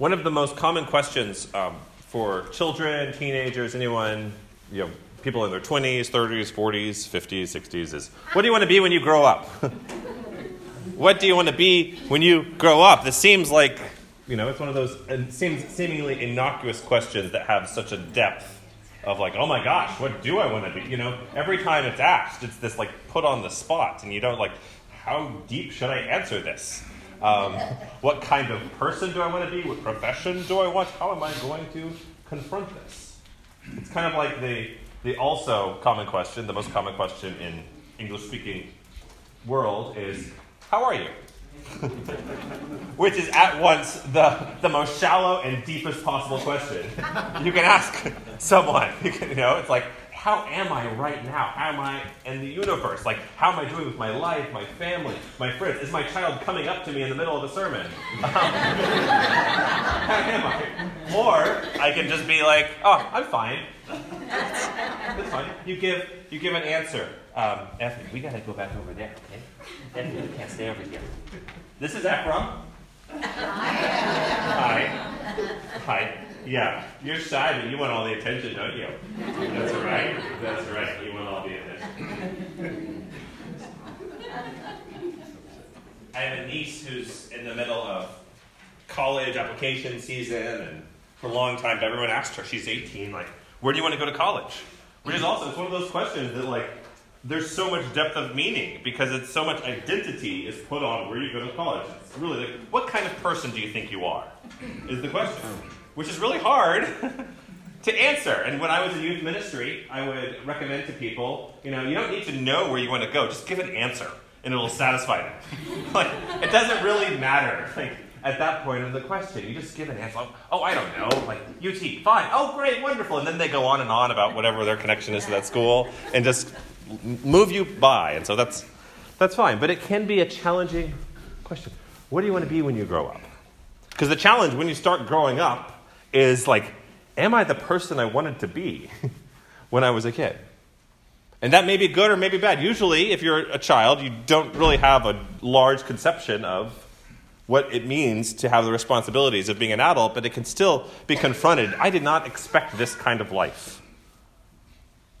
One of the most common questions um, for children, teenagers, anyone, you know, people in their 20s, 30s, 40s, 50s, 60s is what do you want to be when you grow up? what do you want to be when you grow up? This seems like, you know, it's one of those it seems seemingly innocuous questions that have such a depth of like, oh my gosh, what do I want to be? You know, every time it's asked, it's this like put on the spot, and you don't like, how deep should I answer this? Um, what kind of person do I want to be? What profession do I want? How am I going to confront this? It's kind of like the, the also common question, the most common question in English speaking world is, How are you? Which is at once the, the most shallow and deepest possible question you can ask someone. You, can, you know, it's like, how am I right now? How am I in the universe? Like, how am I doing with my life, my family, my friends? Is my child coming up to me in the middle of a sermon? Um, how am I? Or I can just be like, oh, I'm fine. That's fine. You give you give an answer. Um, Effie, we gotta go back over there, okay? Effie, we can't stay over here. This is Ephraim. Hi. Hi. Hi. Yeah, you're shy, but you want all the attention, don't you? That's right. That's right. You want all the attention. I have a niece who's in the middle of college application season, and for a long time, everyone asked her, she's 18, like, where do you want to go to college? Which is also, it's one of those questions that, like, there's so much depth of meaning because it's so much identity is put on where you go to college. It's really like, what kind of person do you think you are? Is the question which is really hard to answer. And when I was in youth ministry, I would recommend to people, you know, you don't need to know where you want to go, just give an answer and it'll satisfy them. like, it doesn't really matter. Like, at that point of the question, you just give an answer. Like, oh, I don't know. Like, UT, fine. Oh, great, wonderful. And then they go on and on about whatever their connection is to that school and just move you by. And so that's, that's fine. But it can be a challenging question. What do you want to be when you grow up? Because the challenge when you start growing up is like, am I the person I wanted to be when I was a kid? And that may be good or may be bad. Usually, if you're a child, you don't really have a large conception of what it means to have the responsibilities of being an adult, but it can still be confronted. I did not expect this kind of life.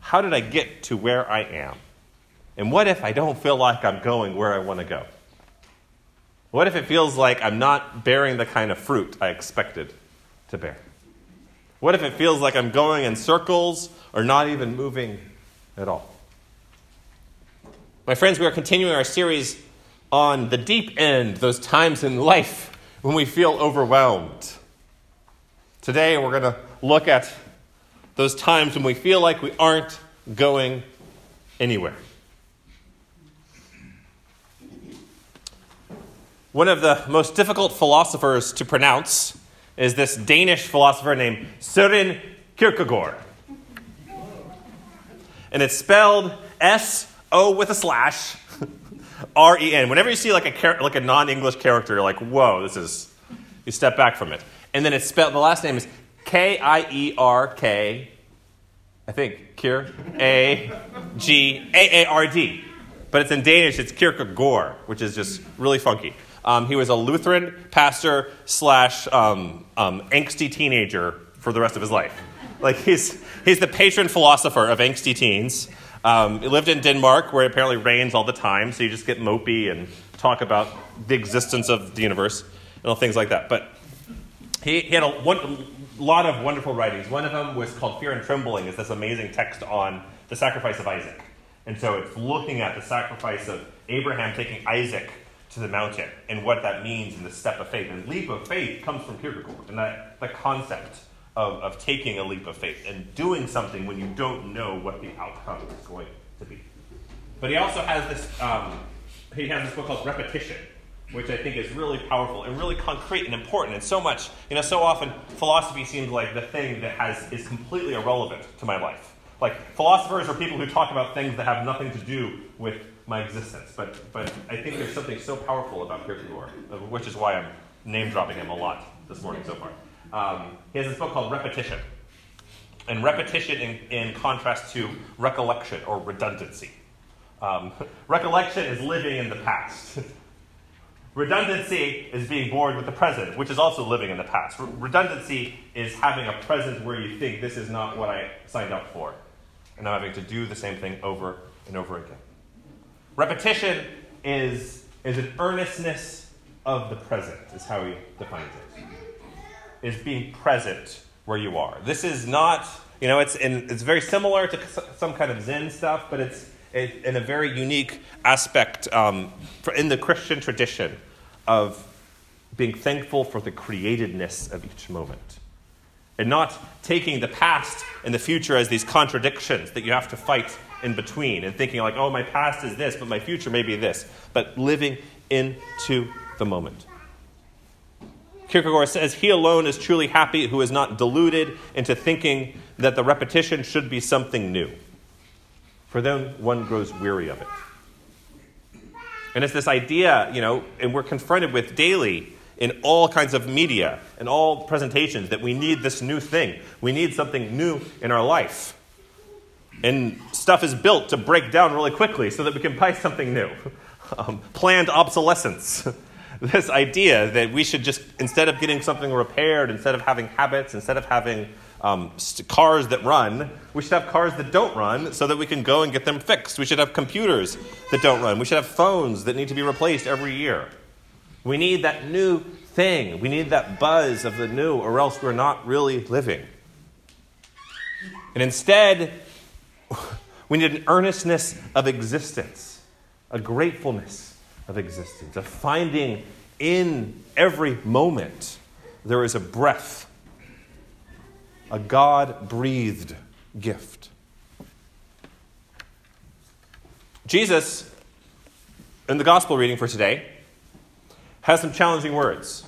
How did I get to where I am? And what if I don't feel like I'm going where I want to go? What if it feels like I'm not bearing the kind of fruit I expected to bear? What if it feels like I'm going in circles or not even moving at all? My friends, we are continuing our series on the deep end, those times in life when we feel overwhelmed. Today, we're going to look at those times when we feel like we aren't going anywhere. One of the most difficult philosophers to pronounce is this Danish philosopher named Søren Kierkegaard. And it's spelled S O with a slash R E N. Whenever you see like a, char- like a non English character, you're like, whoa, this is, you step back from it. And then it's spelled, the last name is K I E R K, I think, Kier, A G A A R D. But it's in Danish, it's Kierkegaard, which is just really funky. Um, he was a Lutheran pastor slash um, um, angsty teenager for the rest of his life. Like he's, he's the patron philosopher of angsty teens. Um, he lived in Denmark, where it apparently rains all the time, so you just get mopey and talk about the existence of the universe and all things like that. But he, he had a one, lot of wonderful writings. One of them was called Fear and Trembling. It's this amazing text on the sacrifice of Isaac. And so it's looking at the sacrifice of Abraham taking Isaac to the mountain and what that means in the step of faith. And leap of faith comes from Kierkegaard and that the concept of, of taking a leap of faith and doing something when you don't know what the outcome is going to be. But he also has this um, he has this book called Repetition, which I think is really powerful and really concrete and important. And so much, you know, so often philosophy seems like the thing that has is completely irrelevant to my life. Like philosophers are people who talk about things that have nothing to do with my existence. But, but I think there's something so powerful about Kierkegaard, which is why I'm name dropping him a lot this morning so far. Um, he has this book called Repetition. And repetition in, in contrast to recollection or redundancy. Um, recollection is living in the past. Redundancy is being bored with the present, which is also living in the past. redundancy is having a present where you think this is not what I signed up for, and I'm having to do the same thing over and over again. Repetition is, is an earnestness of the present, is how he defines it. Is being present where you are. This is not, you know, it's, in, it's very similar to some kind of Zen stuff, but it's in a very unique aspect um, in the Christian tradition of being thankful for the createdness of each moment. And not taking the past and the future as these contradictions that you have to fight in between and thinking, like, oh, my past is this, but my future may be this. But living into the moment. Kierkegaard says, He alone is truly happy who is not deluded into thinking that the repetition should be something new for then one grows weary of it. And it's this idea, you know, and we're confronted with daily in all kinds of media and all presentations that we need this new thing. We need something new in our life. And stuff is built to break down really quickly so that we can buy something new. Um, planned obsolescence. this idea that we should just, instead of getting something repaired, instead of having habits, instead of having um, cars that run. We should have cars that don't run so that we can go and get them fixed. We should have computers that don't run. We should have phones that need to be replaced every year. We need that new thing. We need that buzz of the new, or else we're not really living. And instead, we need an earnestness of existence, a gratefulness of existence, a finding in every moment there is a breath a God breathed gift. Jesus, in the gospel reading for today, has some challenging words.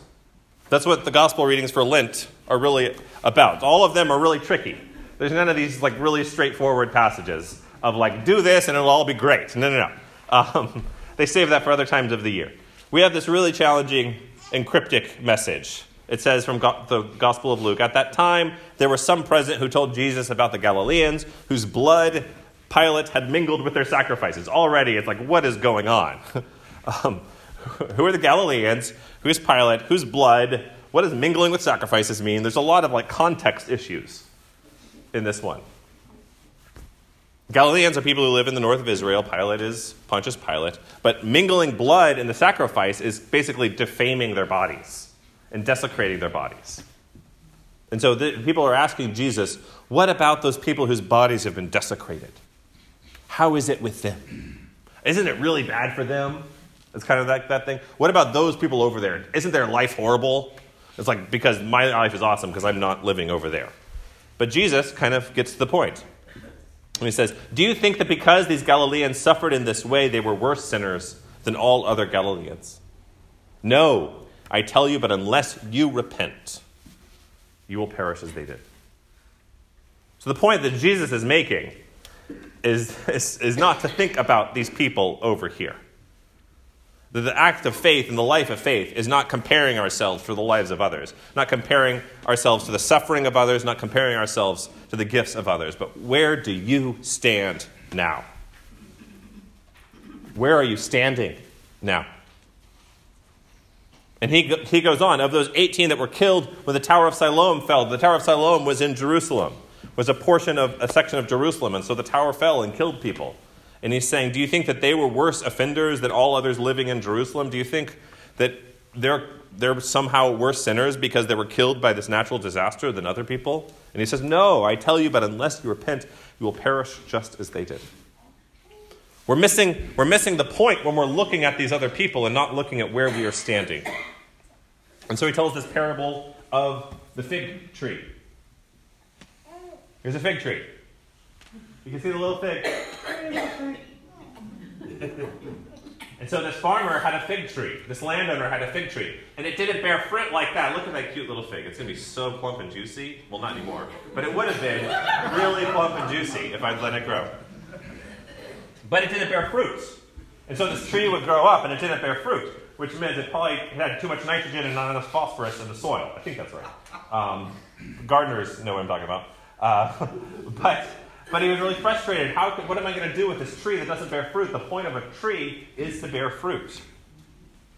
That's what the gospel readings for Lent are really about. All of them are really tricky. There's none of these like really straightforward passages of like, do this and it'll all be great. No, no, no. Um, they save that for other times of the year. We have this really challenging and cryptic message it says from the Gospel of Luke At that time, there was some present who told Jesus about the Galileans whose blood Pilate had mingled with their sacrifices. Already, it's like, what is going on? um, who are the Galileans? Who's Pilate? Whose blood? What does mingling with sacrifices mean? There's a lot of like context issues in this one. Galileans are people who live in the north of Israel. Pilate is Pontius Pilate. But mingling blood in the sacrifice is basically defaming their bodies and desecrating their bodies. And so the, people are asking Jesus, what about those people whose bodies have been desecrated? How is it with them? Isn't it really bad for them? It's kind of that, that thing. What about those people over there? Isn't their life horrible? It's like, because my life is awesome because I'm not living over there. But Jesus kind of gets to the point. And he says, Do you think that because these Galileans suffered in this way, they were worse sinners than all other Galileans? No, I tell you, but unless you repent, you will perish as they did. So the point that Jesus is making is, is, is not to think about these people over here. That the act of faith and the life of faith is not comparing ourselves for the lives of others, not comparing ourselves to the suffering of others, not comparing ourselves to the gifts of others, but where do you stand now? Where are you standing now? And he, he goes on, of those 18 that were killed when the Tower of Siloam fell, the Tower of Siloam was in Jerusalem, was a portion of a section of Jerusalem, and so the tower fell and killed people. And he's saying, Do you think that they were worse offenders than all others living in Jerusalem? Do you think that they're, they're somehow worse sinners because they were killed by this natural disaster than other people? And he says, No, I tell you, but unless you repent, you will perish just as they did. We're missing, we're missing the point when we're looking at these other people and not looking at where we are standing. And so he tells this parable of the fig tree. Here's a fig tree. You can see the little fig. and so this farmer had a fig tree. This landowner had a fig tree. And it didn't bear fruit like that. Look at that cute little fig. It's going to be so plump and juicy. Well, not anymore. But it would have been really plump and juicy if I'd let it grow. But it didn't bear fruit. And so this tree would grow up and it didn't bear fruit which meant it probably had too much nitrogen and not enough phosphorus in the soil. I think that's right. Um, gardeners know what I'm talking about. Uh, but, but he was really frustrated. How what am I going to do with this tree that doesn't bear fruit? The point of a tree is to bear fruit.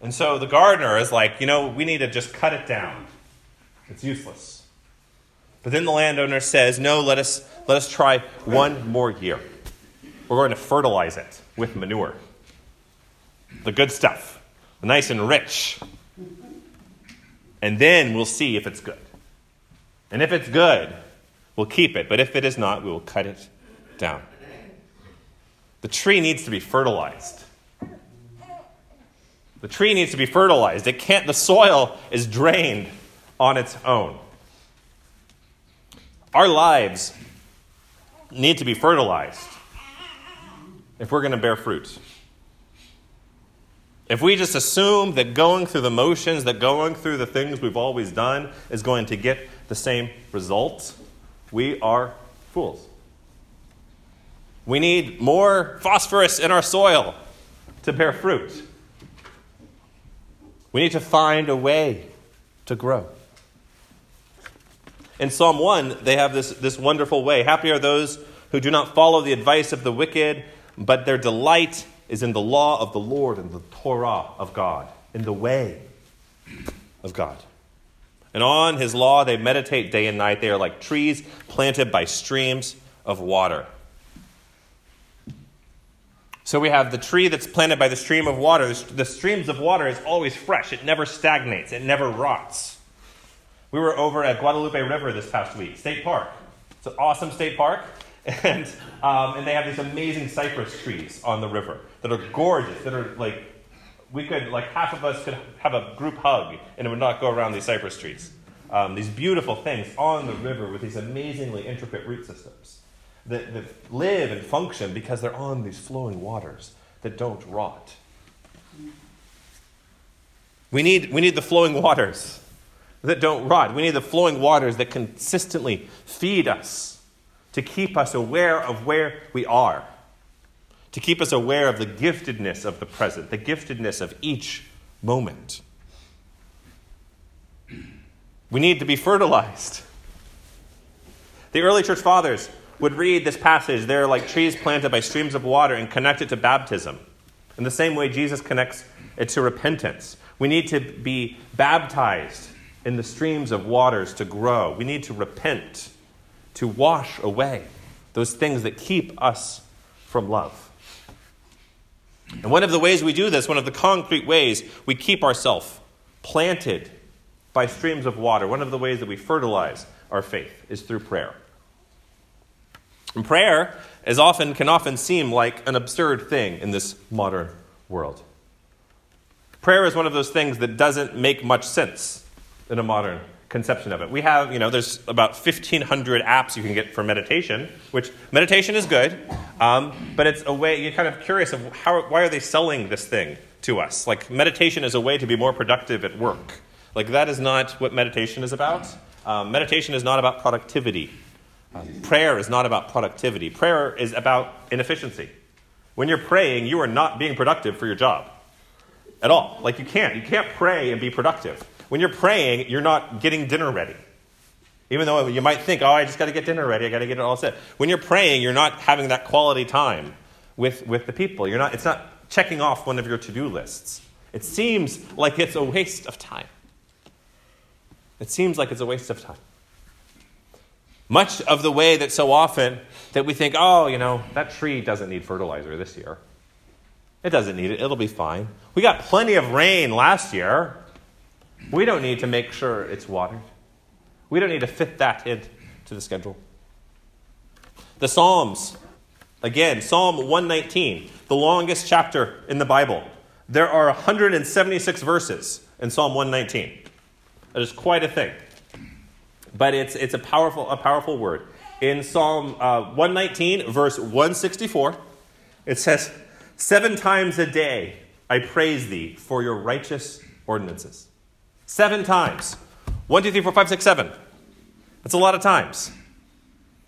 And so the gardener is like, you know, we need to just cut it down. It's useless. But then the landowner says, no, let us, let us try one more year. We're going to fertilize it with manure. The good stuff, the nice and rich. And then we'll see if it's good. And if it's good, we'll keep it. But if it is not, we will cut it down. The tree needs to be fertilized. The tree needs to be fertilized. It can't, the soil is drained on its own. Our lives need to be fertilized if we're going to bear fruit. If we just assume that going through the motions, that going through the things we've always done is going to get the same results, we are fools. We need more phosphorus in our soil to bear fruit. We need to find a way to grow. In Psalm 1, they have this, this wonderful way. Happy are those who do not follow the advice of the wicked, but their delight is in the law of the Lord and the Torah of God, in the way of God. And on his law they meditate day and night. They are like trees planted by streams of water. So we have the tree that's planted by the stream of water. The streams of water is always fresh, it never stagnates, it never rots. We were over at Guadalupe River this past week, state park. It's an awesome state park. And, um, and they have these amazing cypress trees on the river that are gorgeous, that are like, we could, like, half of us could have a group hug and it would not go around these cypress trees. Um, these beautiful things on the river with these amazingly intricate root systems that, that live and function because they're on these flowing waters that don't rot. We need, we need the flowing waters that don't rot. We need the flowing waters that consistently feed us to keep us aware of where we are, to keep us aware of the giftedness of the present, the giftedness of each moment. We need to be fertilized. The early church fathers would read this passage. They're like trees planted by streams of water and connect it to baptism. In the same way, Jesus connects it to repentance. We need to be baptized in the streams of waters to grow. We need to repent to wash away those things that keep us from love. And one of the ways we do this, one of the concrete ways we keep ourselves planted by streams of water, one of the ways that we fertilize our faith is through prayer. And prayer is often can often seem like an absurd thing in this modern world. Prayer is one of those things that doesn't make much sense in a modern conception of it. We have, you know, there's about 1,500 apps you can get for meditation, which meditation is good, um, but it's a way, you're kind of curious of how, why are they selling this thing to us? Like, meditation is a way to be more productive at work. Like, that is not what meditation is about. Um, meditation is not about productivity. Um, prayer is not about productivity. Prayer is about inefficiency. When you're praying, you are not being productive for your job at all. Like, you can't. You can't pray and be productive. When you're praying, you're not getting dinner ready. Even though you might think, oh, I just got to get dinner ready, I got to get it all set. When you're praying, you're not having that quality time with, with the people. You're not, it's not checking off one of your to do lists. It seems like it's a waste of time. It seems like it's a waste of time. Much of the way that so often that we think, oh, you know, that tree doesn't need fertilizer this year. It doesn't need it. It'll be fine. We got plenty of rain last year. We don't need to make sure it's watered. We don't need to fit that into the schedule. The Psalms, again, Psalm 119, the longest chapter in the Bible. There are 176 verses in Psalm 119. That is quite a thing. But it's, it's a, powerful, a powerful word. In Psalm uh, 119, verse 164, it says, Seven times a day I praise thee for your righteous ordinances. Seven times. One, two, three, four, five, six, seven. That's a lot of times.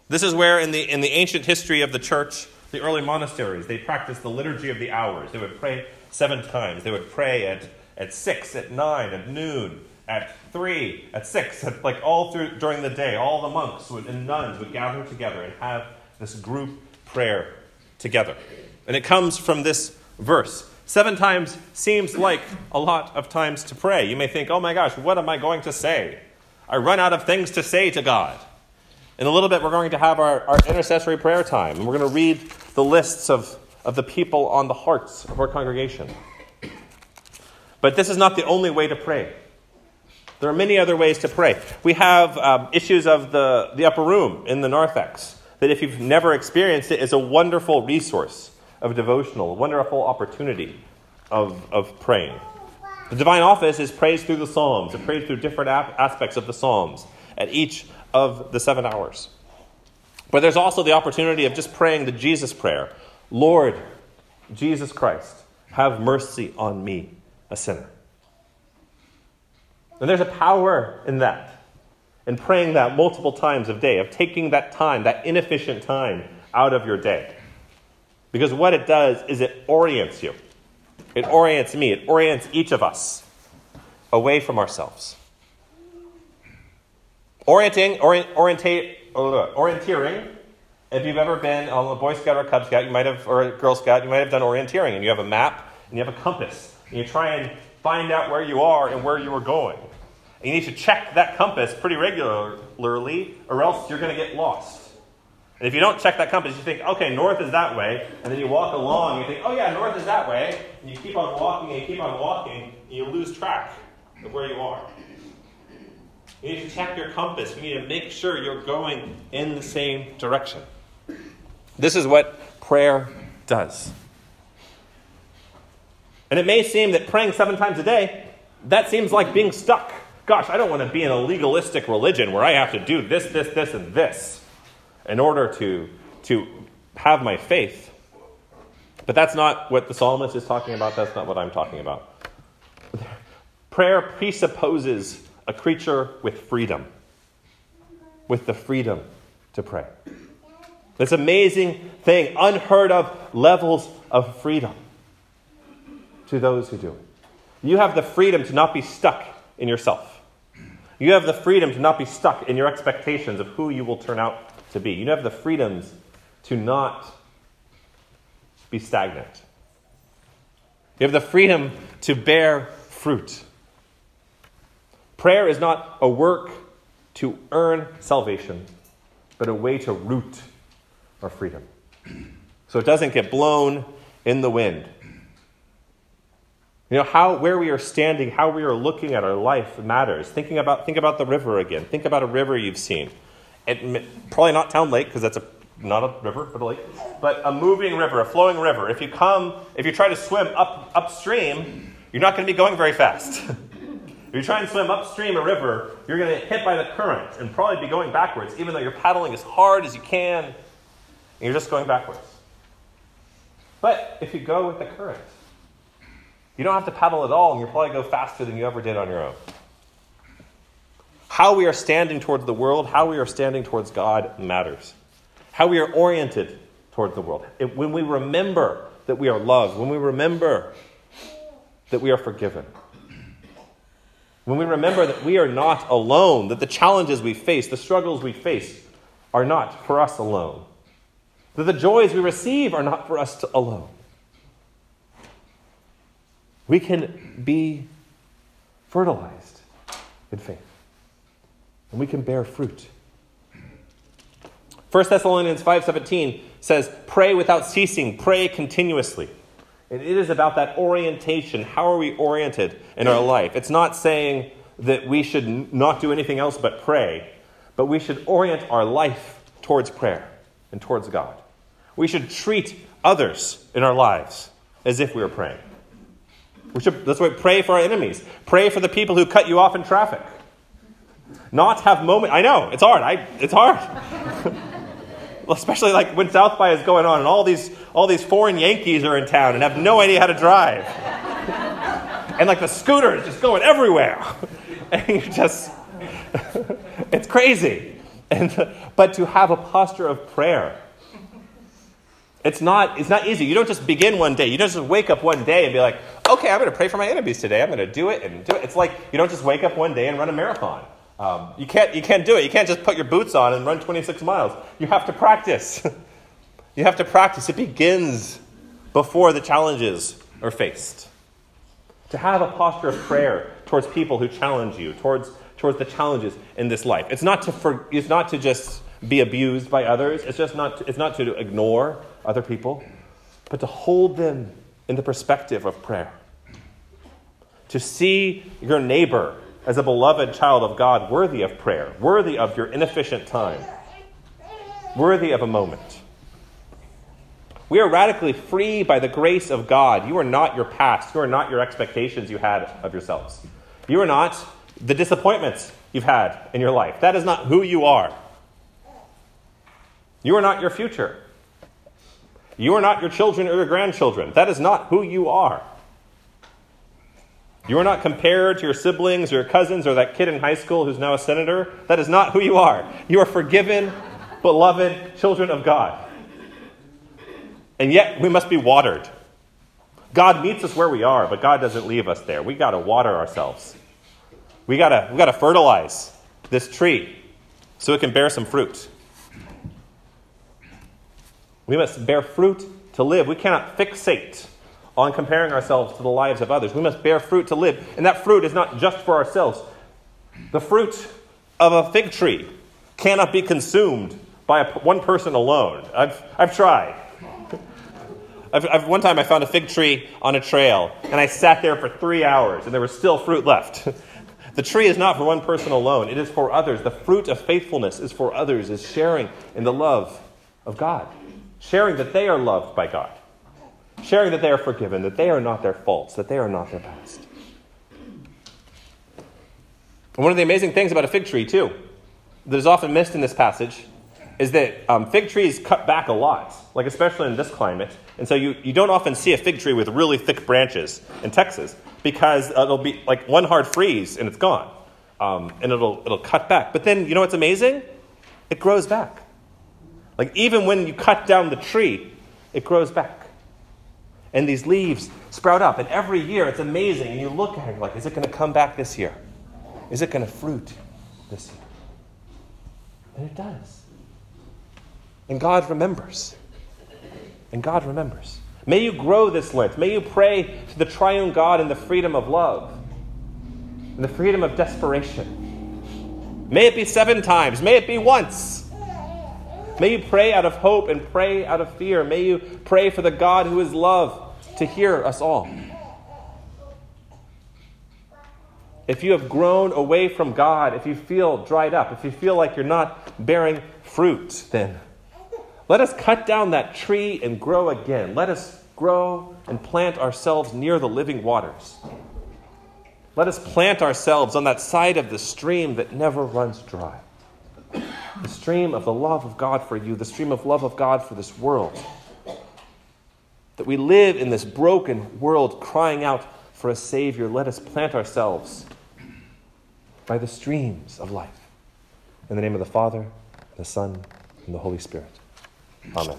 This is where, in the, in the ancient history of the church, the early monasteries, they practiced the liturgy of the hours. They would pray seven times. They would pray at, at six, at nine, at noon, at three, at six, at, like all through during the day. All the monks would, and nuns would gather together and have this group prayer together. And it comes from this verse Seven times seems like a lot of times to pray. You may think, oh my gosh, what am I going to say? I run out of things to say to God. In a little bit, we're going to have our, our intercessory prayer time, and we're going to read the lists of, of the people on the hearts of our congregation. But this is not the only way to pray. There are many other ways to pray. We have um, issues of the, the upper room in the narthex that, if you've never experienced it, is a wonderful resource of devotional, wonderful opportunity of, of praying. The divine office is praised through the Psalms. It prays through different aspects of the Psalms at each of the seven hours. But there's also the opportunity of just praying the Jesus prayer Lord Jesus Christ, have mercy on me, a sinner. And there's a power in that, in praying that multiple times a day, of taking that time, that inefficient time, out of your day. Because what it does is it orients you. It orients me, it orients each of us away from ourselves. Orienting, orient, orientate, orienteering. If you've ever been on a Boy Scout or Cub Scout, you might have, or a Girl Scout, you might have done orienteering, and you have a map and you have a compass, and you try and find out where you are and where you are going. And you need to check that compass pretty regularly, or else you're going to get lost. And if you don't check that compass, you think, okay, north is that way, and then you walk along, and you think, oh yeah, north is that way, and you keep on walking and you keep on walking, and you lose track of where you are. You need to check your compass. You need to make sure you're going in the same direction. This is what prayer does. And it may seem that praying seven times a day, that seems like being stuck. Gosh, I don't want to be in a legalistic religion where I have to do this, this, this, and this in order to, to have my faith. But that's not what the psalmist is talking about. That's not what I'm talking about. Prayer presupposes a creature with freedom, with the freedom to pray. This amazing thing, unheard of levels of freedom to those who do it. You have the freedom to not be stuck in yourself. You have the freedom to not be stuck in your expectations of who you will turn out to be. You have the freedoms to not be stagnant. You have the freedom to bear fruit. Prayer is not a work to earn salvation, but a way to root our freedom. So it doesn't get blown in the wind. You know, how, where we are standing, how we are looking at our life matters. Thinking about, think about the river again. Think about a river you've seen. It, probably not Town Lake, because that's a, not a river, but a lake. But a moving river, a flowing river. If you come, if you try to swim up, upstream, you're not going to be going very fast. if you try and swim upstream a river, you're going to get hit by the current and probably be going backwards, even though you're paddling as hard as you can, and you're just going backwards. But if you go with the current, you don't have to paddle at all, and you'll probably go faster than you ever did on your own. How we are standing towards the world, how we are standing towards God matters. How we are oriented towards the world. It, when we remember that we are loved, when we remember that we are forgiven, when we remember that we are not alone, that the challenges we face, the struggles we face, are not for us alone, that the joys we receive are not for us alone we can be fertilized in faith. And we can bear fruit. 1 Thessalonians 5:17 says, "Pray without ceasing, pray continuously." And it is about that orientation. How are we oriented in our life? It's not saying that we should not do anything else but pray, but we should orient our life towards prayer and towards God. We should treat others in our lives as if we were praying. We should, that's why pray for our enemies. Pray for the people who cut you off in traffic. Not have moment. I know it's hard. I it's hard. especially like when South by is going on and all these all these foreign Yankees are in town and have no idea how to drive. and like the scooter is just going everywhere. and you just it's crazy. And but to have a posture of prayer it's not, it's not easy. You don't just begin one day. You don't just wake up one day and be like, okay, I'm going to pray for my enemies today. I'm going to do it and do it. It's like you don't just wake up one day and run a marathon. Um, you, can't, you can't do it. You can't just put your boots on and run 26 miles. You have to practice. you have to practice. It begins before the challenges are faced. To have a posture of prayer towards people who challenge you, towards, towards the challenges in this life. It's not to, for, it's not to just be abused by others, it's just not to, it's not to ignore other people, but to hold them in the perspective of prayer. To see your neighbor as a beloved child of God worthy of prayer, worthy of your inefficient time, worthy of a moment. We are radically free by the grace of God. You are not your past. You are not your expectations you had of yourselves. You are not the disappointments you've had in your life. That is not who you are. You are not your future. You are not your children or your grandchildren. That is not who you are. You are not compared to your siblings or your cousins or that kid in high school who's now a senator. That is not who you are. You are forgiven, beloved children of God. And yet we must be watered. God meets us where we are, but God doesn't leave us there. We got to water ourselves. We got to we got to fertilize this tree so it can bear some fruit. We must bear fruit to live. We cannot fixate on comparing ourselves to the lives of others. We must bear fruit to live. And that fruit is not just for ourselves. The fruit of a fig tree cannot be consumed by a, one person alone. I've, I've tried. I've, I've, one time I found a fig tree on a trail, and I sat there for three hours, and there was still fruit left. the tree is not for one person alone, it is for others. The fruit of faithfulness is for others, is sharing in the love of God, sharing that they are loved by God, sharing that they are forgiven, that they are not their faults, that they are not their past. And one of the amazing things about a fig tree, too, that is often missed in this passage, is that um, fig trees cut back a lot, like especially in this climate. And so you, you don't often see a fig tree with really thick branches in Texas because it'll be like one hard freeze and it's gone. Um, and it'll, it'll cut back. But then, you know what's amazing? It grows back. Like even when you cut down the tree, it grows back. And these leaves sprout up. And every year it's amazing. And you look at it like, is it going to come back this year? Is it going to fruit this year? And it does. And God remembers. And God remembers. May you grow this Lent. May you pray to the triune God in the freedom of love, in the freedom of desperation. May it be seven times. May it be once. May you pray out of hope and pray out of fear. May you pray for the God who is love to hear us all. If you have grown away from God, if you feel dried up, if you feel like you're not bearing fruit, then let us cut down that tree and grow again. Let us grow and plant ourselves near the living waters. Let us plant ourselves on that side of the stream that never runs dry. The stream of the love of God for you, the stream of love of God for this world. That we live in this broken world crying out for a Savior. Let us plant ourselves by the streams of life. In the name of the Father, the Son, and the Holy Spirit. Amen.